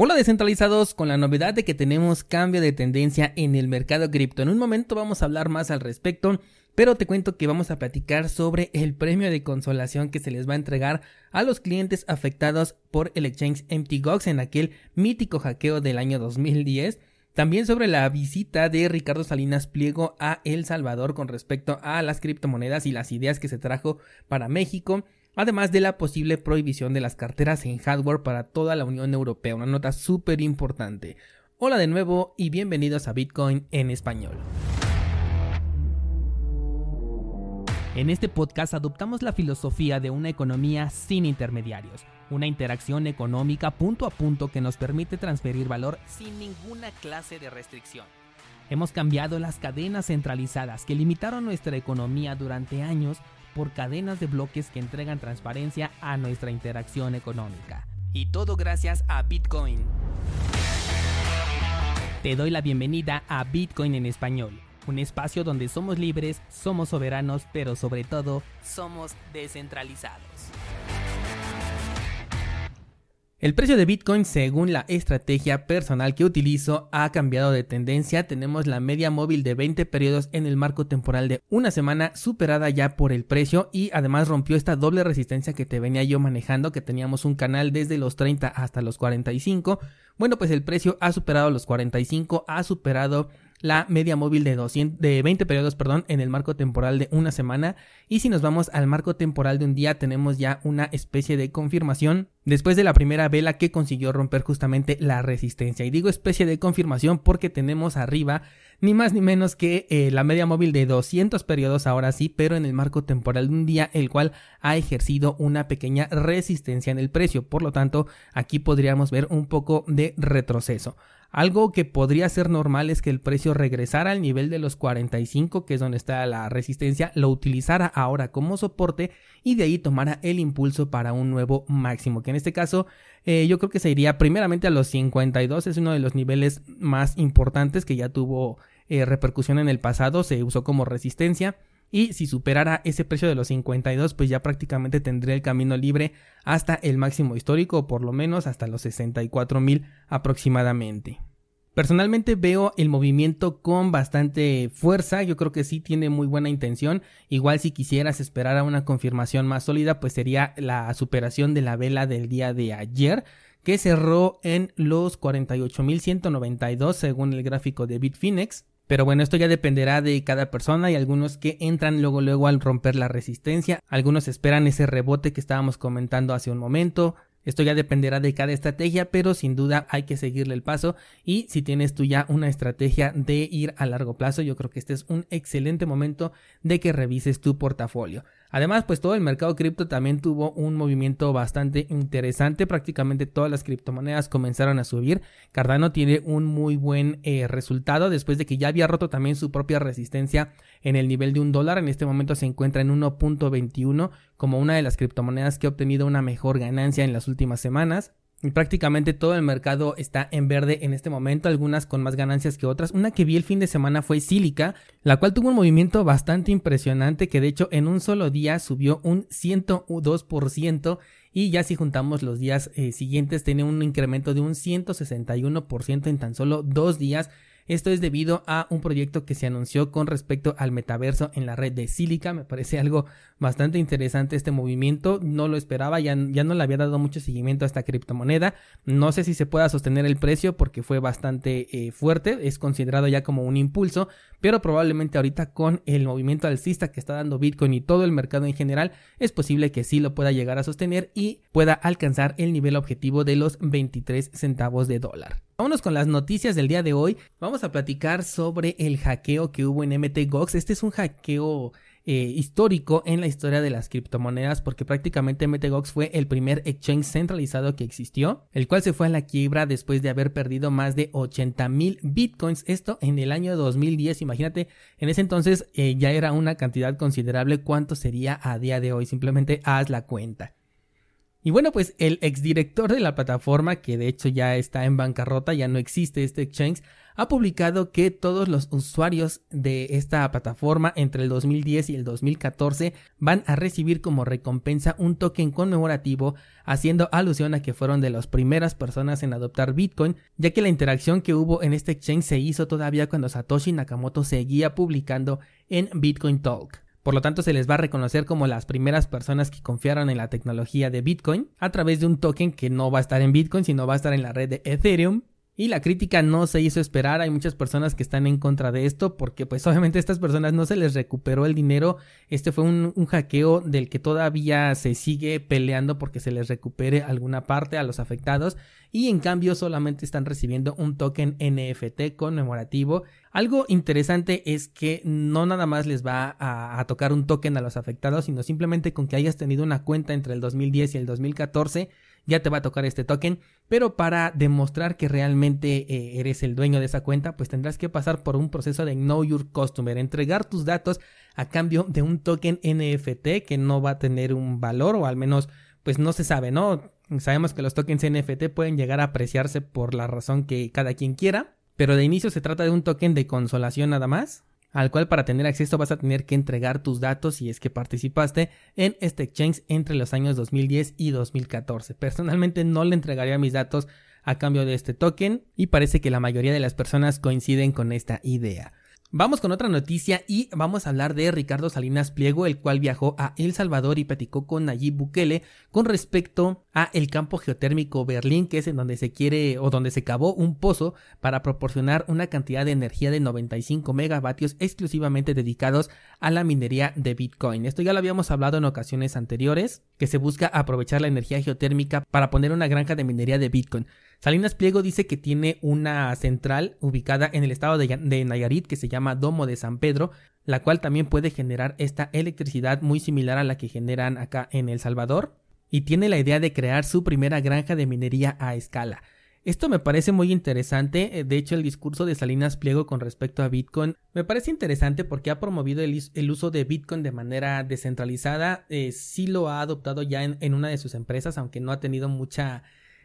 Hola descentralizados, con la novedad de que tenemos cambio de tendencia en el mercado cripto. En un momento vamos a hablar más al respecto, pero te cuento que vamos a platicar sobre el premio de consolación que se les va a entregar a los clientes afectados por el exchange MTGOX en aquel mítico hackeo del año 2010. También sobre la visita de Ricardo Salinas Pliego a El Salvador con respecto a las criptomonedas y las ideas que se trajo para México además de la posible prohibición de las carteras en hardware para toda la Unión Europea, una nota súper importante. Hola de nuevo y bienvenidos a Bitcoin en español. En este podcast adoptamos la filosofía de una economía sin intermediarios, una interacción económica punto a punto que nos permite transferir valor sin ninguna clase de restricción. Hemos cambiado las cadenas centralizadas que limitaron nuestra economía durante años por cadenas de bloques que entregan transparencia a nuestra interacción económica. Y todo gracias a Bitcoin. Te doy la bienvenida a Bitcoin en español, un espacio donde somos libres, somos soberanos, pero sobre todo somos descentralizados. El precio de Bitcoin, según la estrategia personal que utilizo, ha cambiado de tendencia. Tenemos la media móvil de 20 periodos en el marco temporal de una semana superada ya por el precio y además rompió esta doble resistencia que te venía yo manejando, que teníamos un canal desde los 30 hasta los 45. Bueno, pues el precio ha superado los 45, ha superado la media móvil de, 200, de 20 periodos perdón, en el marco temporal de una semana. Y si nos vamos al marco temporal de un día tenemos ya una especie de confirmación después de la primera vela que consiguió romper justamente la resistencia. Y digo especie de confirmación porque tenemos arriba ni más ni menos que eh, la media móvil de 200 periodos ahora sí pero en el marco temporal de un día el cual ha ejercido una pequeña resistencia en el precio. Por lo tanto aquí podríamos ver un poco de retroceso algo que podría ser normal es que el precio regresara al nivel de los 45, que es donde está la resistencia, lo utilizara ahora como soporte y de ahí tomara el impulso para un nuevo máximo, que en este caso eh, yo creo que se iría primeramente a los 52, es uno de los niveles más importantes que ya tuvo eh, repercusión en el pasado, se usó como resistencia. Y si superara ese precio de los 52, pues ya prácticamente tendría el camino libre hasta el máximo histórico, o por lo menos hasta los 64 mil aproximadamente. Personalmente veo el movimiento con bastante fuerza, yo creo que sí tiene muy buena intención, igual si quisieras esperar a una confirmación más sólida, pues sería la superación de la vela del día de ayer, que cerró en los 48.192 según el gráfico de Bitfinex. Pero bueno, esto ya dependerá de cada persona y algunos que entran luego luego al romper la resistencia, algunos esperan ese rebote que estábamos comentando hace un momento, esto ya dependerá de cada estrategia, pero sin duda hay que seguirle el paso. Y si tienes tú ya una estrategia de ir a largo plazo, yo creo que este es un excelente momento de que revises tu portafolio. Además, pues todo el mercado cripto también tuvo un movimiento bastante interesante. Prácticamente todas las criptomonedas comenzaron a subir. Cardano tiene un muy buen eh, resultado después de que ya había roto también su propia resistencia en el nivel de un dólar. En este momento se encuentra en 1.21 como una de las criptomonedas que ha obtenido una mejor ganancia en las últimas semanas. Prácticamente todo el mercado está en verde en este momento, algunas con más ganancias que otras. Una que vi el fin de semana fue Silica, la cual tuvo un movimiento bastante impresionante que de hecho en un solo día subió un 102% y ya si juntamos los días eh, siguientes tiene un incremento de un 161% en tan solo dos días esto es debido a un proyecto que se anunció con respecto al metaverso en la red de Silica. Me parece algo bastante interesante este movimiento. No lo esperaba, ya, ya no le había dado mucho seguimiento a esta criptomoneda. No sé si se pueda sostener el precio porque fue bastante eh, fuerte. Es considerado ya como un impulso, pero probablemente ahorita con el movimiento alcista que está dando Bitcoin y todo el mercado en general, es posible que sí lo pueda llegar a sostener y pueda alcanzar el nivel objetivo de los 23 centavos de dólar. Vámonos con las noticias del día de hoy. Vamos a platicar sobre el hackeo que hubo en MTGOX. Este es un hackeo eh, histórico en la historia de las criptomonedas porque prácticamente MTGOX fue el primer exchange centralizado que existió, el cual se fue a la quiebra después de haber perdido más de 80 mil bitcoins. Esto en el año 2010. Imagínate, en ese entonces eh, ya era una cantidad considerable. ¿Cuánto sería a día de hoy? Simplemente haz la cuenta. Y bueno, pues el exdirector de la plataforma, que de hecho ya está en bancarrota, ya no existe este exchange, ha publicado que todos los usuarios de esta plataforma entre el 2010 y el 2014 van a recibir como recompensa un token conmemorativo, haciendo alusión a que fueron de las primeras personas en adoptar Bitcoin, ya que la interacción que hubo en este exchange se hizo todavía cuando Satoshi Nakamoto seguía publicando en Bitcoin Talk. Por lo tanto, se les va a reconocer como las primeras personas que confiaron en la tecnología de Bitcoin a través de un token que no va a estar en Bitcoin, sino va a estar en la red de Ethereum y la crítica no se hizo esperar, hay muchas personas que están en contra de esto porque pues obviamente a estas personas no se les recuperó el dinero, este fue un, un, hackeo del que todavía se sigue peleando porque se les recupere alguna parte a los afectados. Y en cambio solamente están recibiendo un token NFT conmemorativo. Algo interesante es que no nada más les va a, a, tocar un token a los afectados, sino simplemente con que hayas tenido una cuenta entre el 2010 y el 2014 ya te va a tocar este token, pero para demostrar que realmente eh, eres el dueño de esa cuenta, pues tendrás que pasar por un proceso de Know Your Customer, entregar tus datos a cambio de un token NFT que no va a tener un valor o al menos pues no se sabe, ¿no? Sabemos que los tokens NFT pueden llegar a apreciarse por la razón que cada quien quiera, pero de inicio se trata de un token de consolación nada más, al cual para tener acceso vas a tener que entregar tus datos si es que participaste en este exchange entre los años 2010 y 2014. Personalmente no le entregaría mis datos a cambio de este token y parece que la mayoría de las personas coinciden con esta idea. Vamos con otra noticia y vamos a hablar de Ricardo Salinas Pliego, el cual viajó a El Salvador y platicó con Nayib Bukele con respecto a el campo geotérmico Berlín, que es en donde se quiere o donde se cavó un pozo para proporcionar una cantidad de energía de 95 megavatios exclusivamente dedicados a la minería de Bitcoin. Esto ya lo habíamos hablado en ocasiones anteriores, que se busca aprovechar la energía geotérmica para poner una granja de minería de Bitcoin. Salinas Pliego dice que tiene una central ubicada en el estado de, Nayarit que se llama Domo de San Pedro, la cual también puede generar esta electricidad muy similar a la que generan acá en El Salvador, y tiene la idea de crear su primera granja de minería a escala. Esto me parece muy interesante, eh, de hecho el discurso de Salinas Pliego con respecto a Bitcoin me parece interesante porque ha promovido el, uso de Bitcoin de manera descentralizada, eh, sí lo ha adoptado ya en, una de sus empresas, aunque no ha tenido mucha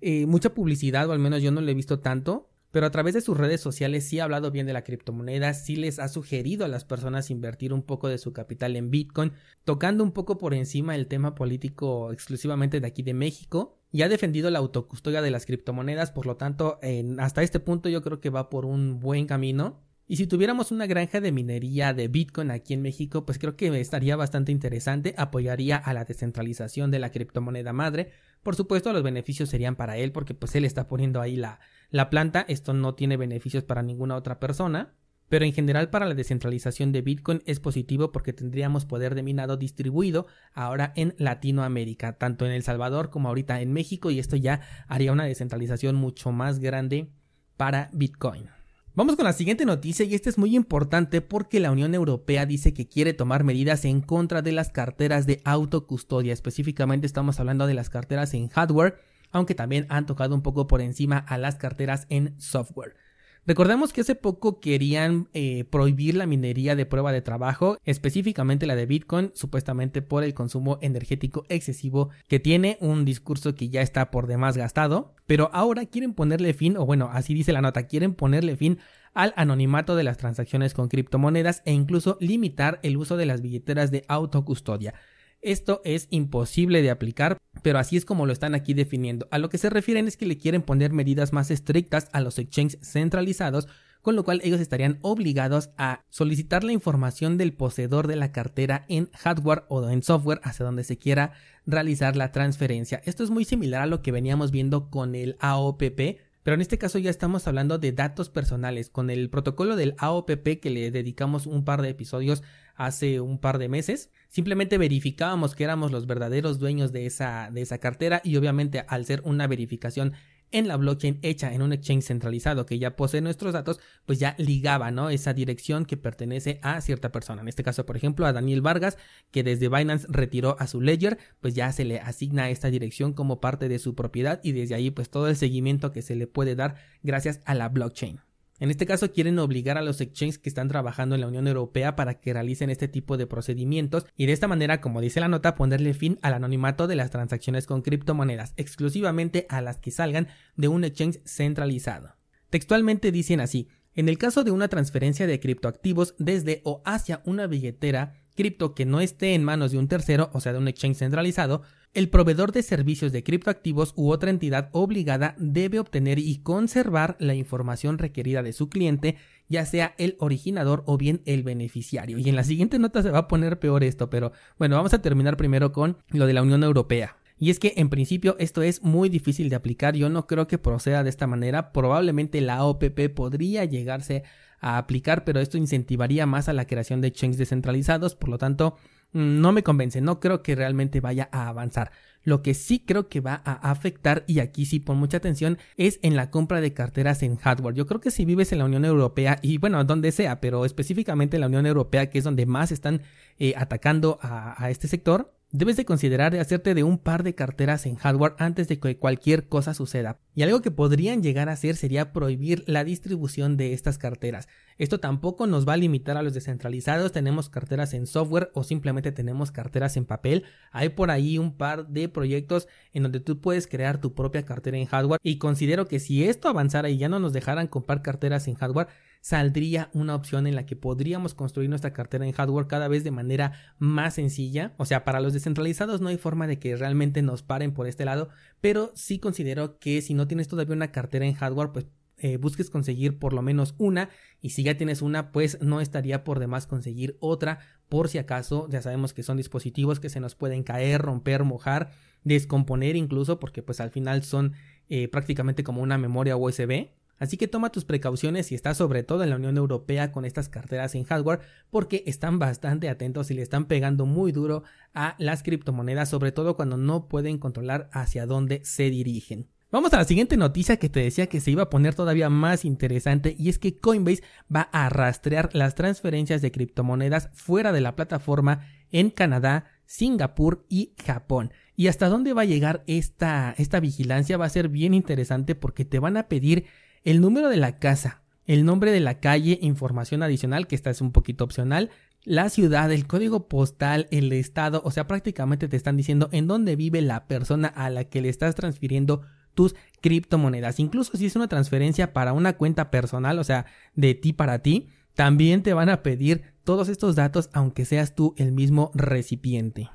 eh, mucha publicidad, o al menos yo no le he visto tanto, pero a través de sus redes sociales sí ha hablado bien de la criptomoneda, sí les ha sugerido a las personas invertir un poco de su capital en Bitcoin, tocando un poco por encima el tema político exclusivamente de aquí de México, y ha defendido la autocustodia de las criptomonedas, por lo tanto, hasta este punto yo creo que va por un buen camino. Y si tuviéramos una granja de minería de Bitcoin aquí en México, pues creo que estaría bastante interesante, apoyaría a la descentralización de la criptomoneda madre. Por supuesto, los beneficios serían para él porque pues él está poniendo ahí la, la planta, esto no tiene beneficios para ninguna otra persona. Pero en general para la descentralización de Bitcoin es positivo porque tendríamos poder de minado distribuido ahora en Latinoamérica, tanto en El Salvador como ahorita en México y esto ya haría una descentralización mucho más grande para Bitcoin. Vamos con la siguiente noticia y esta es muy importante porque la Unión Europea dice que quiere tomar medidas en contra de las carteras de autocustodia. Específicamente estamos hablando de las carteras en hardware, aunque también han tocado un poco por encima a las carteras en software. Recordemos que hace poco querían eh, prohibir la minería de prueba de trabajo, específicamente la de Bitcoin, supuestamente por el consumo energético excesivo que tiene, un discurso que ya está por demás gastado, pero ahora quieren ponerle fin, o bueno, así dice la nota, quieren ponerle fin al anonimato de las transacciones con criptomonedas e incluso limitar el uso de las billeteras de autocustodia. Esto es imposible de aplicar, pero así es como lo están aquí definiendo. A lo que se refieren es que le quieren poner medidas más estrictas a los exchanges centralizados, con lo cual ellos estarían obligados a solicitar la información del poseedor de la cartera en hardware o en software hacia donde se quiera realizar la transferencia. Esto es muy similar a lo que veníamos viendo con el AOPP, pero en este caso ya estamos hablando de datos personales. Con el protocolo del AOPP que le dedicamos un par de episodios hace un par de meses, simplemente verificábamos que éramos los verdaderos dueños de esa, de esa cartera y obviamente al ser una verificación en la blockchain hecha en un exchange centralizado que ya posee nuestros datos, pues ya ligaba, ¿no? Esa dirección que pertenece a cierta persona. En este caso, por ejemplo, a Daniel Vargas, que desde Binance retiró a su ledger, pues ya se le asigna esta dirección como parte de su propiedad y desde ahí pues todo el seguimiento que se le puede dar gracias a la blockchain. En este caso quieren obligar a los exchanges que están trabajando en la Unión Europea para que realicen este tipo de procedimientos y de esta manera, como dice la nota, ponerle fin al anonimato de las transacciones con criptomonedas, exclusivamente a las que salgan de un exchange centralizado. Textualmente dicen así, en el caso de una transferencia de criptoactivos desde o hacia una billetera cripto que no esté en manos de un tercero, o sea, de un exchange centralizado, el proveedor de servicios de criptoactivos u otra entidad obligada debe obtener y conservar la información requerida de su cliente, ya sea el originador o bien el beneficiario. Y en la siguiente nota se va a poner peor esto, pero bueno, vamos a terminar primero con lo de la Unión Europea. Y es que en principio esto es muy difícil de aplicar, yo no creo que proceda de esta manera, probablemente la OPP podría llegarse a aplicar, pero esto incentivaría más a la creación de exchanges descentralizados, por lo tanto mm, no me convence, no creo que realmente vaya a avanzar. Lo que sí creo que va a afectar, y aquí sí pon mucha atención, es en la compra de carteras en hardware. Yo creo que si vives en la Unión Europea, y bueno, donde sea, pero específicamente en la Unión Europea, que es donde más están eh, atacando a este sector, Debes de considerar hacerte de un par de carteras en hardware antes de que cualquier cosa suceda. Y algo que podrían llegar a hacer sería prohibir la distribución de estas carteras. Esto tampoco nos va a limitar a los descentralizados, tenemos carteras en software o simplemente tenemos carteras en papel. Hay por ahí un par de proyectos en donde tú puedes crear tu propia cartera en hardware y considero que si esto avanzara y ya no nos dejaran comprar carteras en hardware, saldría una opción en la que podríamos construir nuestra cartera en hardware cada vez de manera más sencilla. O sea, para los descentralizados no hay forma de que realmente nos paren por este lado, pero sí considero que si no tienes todavía una cartera en hardware, pues eh, busques conseguir por lo menos una y si ya tienes una pues no estaría por demás conseguir otra por si acaso ya sabemos que son dispositivos que se nos pueden caer romper mojar descomponer incluso porque pues al final son eh, prácticamente como una memoria USB Así que toma tus precauciones si estás sobre todo en la Unión Europea con estas carteras en hardware porque están bastante atentos y le están pegando muy duro a las criptomonedas, sobre todo cuando no pueden controlar hacia dónde se dirigen. Vamos a la siguiente noticia que te decía que se iba a poner todavía más interesante y es que Coinbase va a rastrear las transferencias de criptomonedas fuera de la plataforma en Canadá, Singapur y Japón. Y hasta dónde va a llegar esta, esta vigilancia va a ser bien interesante porque te van a pedir el número de la casa, el nombre de la calle, información adicional, que esta es un poquito opcional, la ciudad, el código postal, el estado, o sea, prácticamente te están diciendo en dónde vive la persona a la que le estás transfiriendo tus criptomonedas. Incluso si es una transferencia para una cuenta personal, o sea, de ti para ti, también te van a pedir todos estos datos aunque seas tú el mismo recipiente.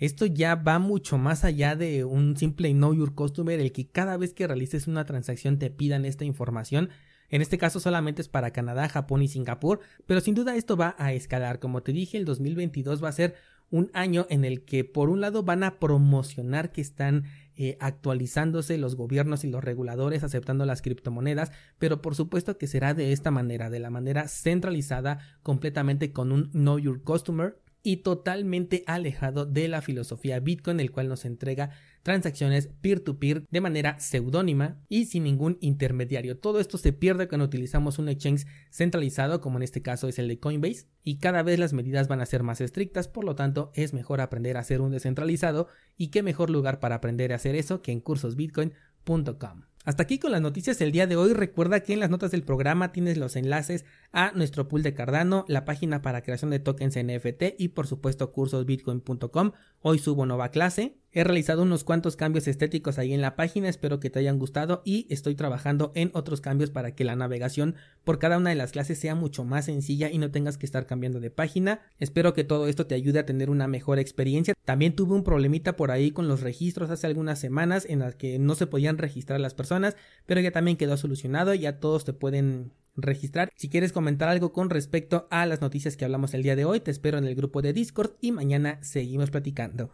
Esto ya va mucho más allá de un simple know your customer, el que cada vez que realices una transacción te pidan esta información. En este caso solamente es para Canadá, Japón y Singapur, pero sin duda esto va a escalar. Como te dije, el 2022 va a ser un año en el que por un lado van a promocionar que están eh, actualizándose los gobiernos y los reguladores aceptando las criptomonedas, pero por supuesto que será de esta manera, de la manera centralizada, completamente con un Know Your Customer y totalmente alejado de la filosofía Bitcoin, el cual nos entrega transacciones peer-to-peer de manera seudónima y sin ningún intermediario. Todo esto se pierde cuando utilizamos un exchange centralizado, como en este caso es el de Coinbase, y cada vez las medidas van a ser más estrictas, por lo tanto es mejor aprender a hacer un descentralizado y qué mejor lugar para aprender a hacer eso que en cursosbitcoin.com. Hasta aquí con las noticias del día de hoy. Recuerda que en las notas del programa tienes los enlaces a nuestro pool de Cardano, la página para creación de tokens NFT y por supuesto cursosbitcoin.com. Hoy subo nueva clase. He realizado unos cuantos cambios estéticos ahí en la página, espero que te hayan gustado y estoy trabajando en otros cambios para que la navegación por cada una de las clases sea mucho más sencilla y no tengas que estar cambiando de página. Espero que todo esto te ayude a tener una mejor experiencia. También tuve un problemita por ahí con los registros hace algunas semanas en las que no se podían registrar las personas, pero ya también quedó solucionado, ya todos te pueden registrar. Si quieres comentar algo con respecto a las noticias que hablamos el día de hoy, te espero en el grupo de Discord y mañana seguimos platicando.